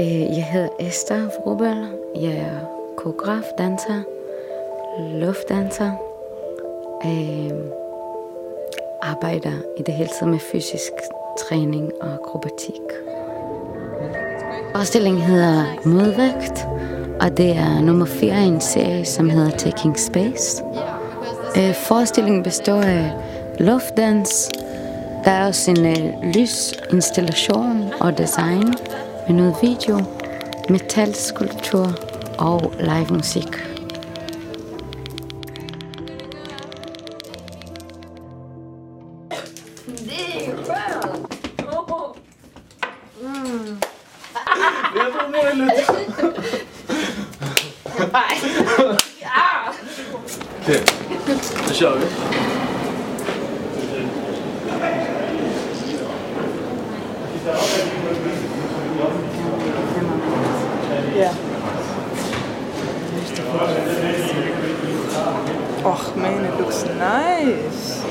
Øh, jeg hedder Esther Vrubel. Jeg er koreograf, danser, luftdanser. Øh, arbejder i det hele taget med fysisk træning og akrobatik. Forestillingen hedder Modvægt, og det er nummer 4 i en serie, som hedder Taking Space. Øh, forestillingen består af luftdans, der er også en øh, lysinstallation og design med noget video, metalskulptur og live musik. Okay, då kör vi. nice.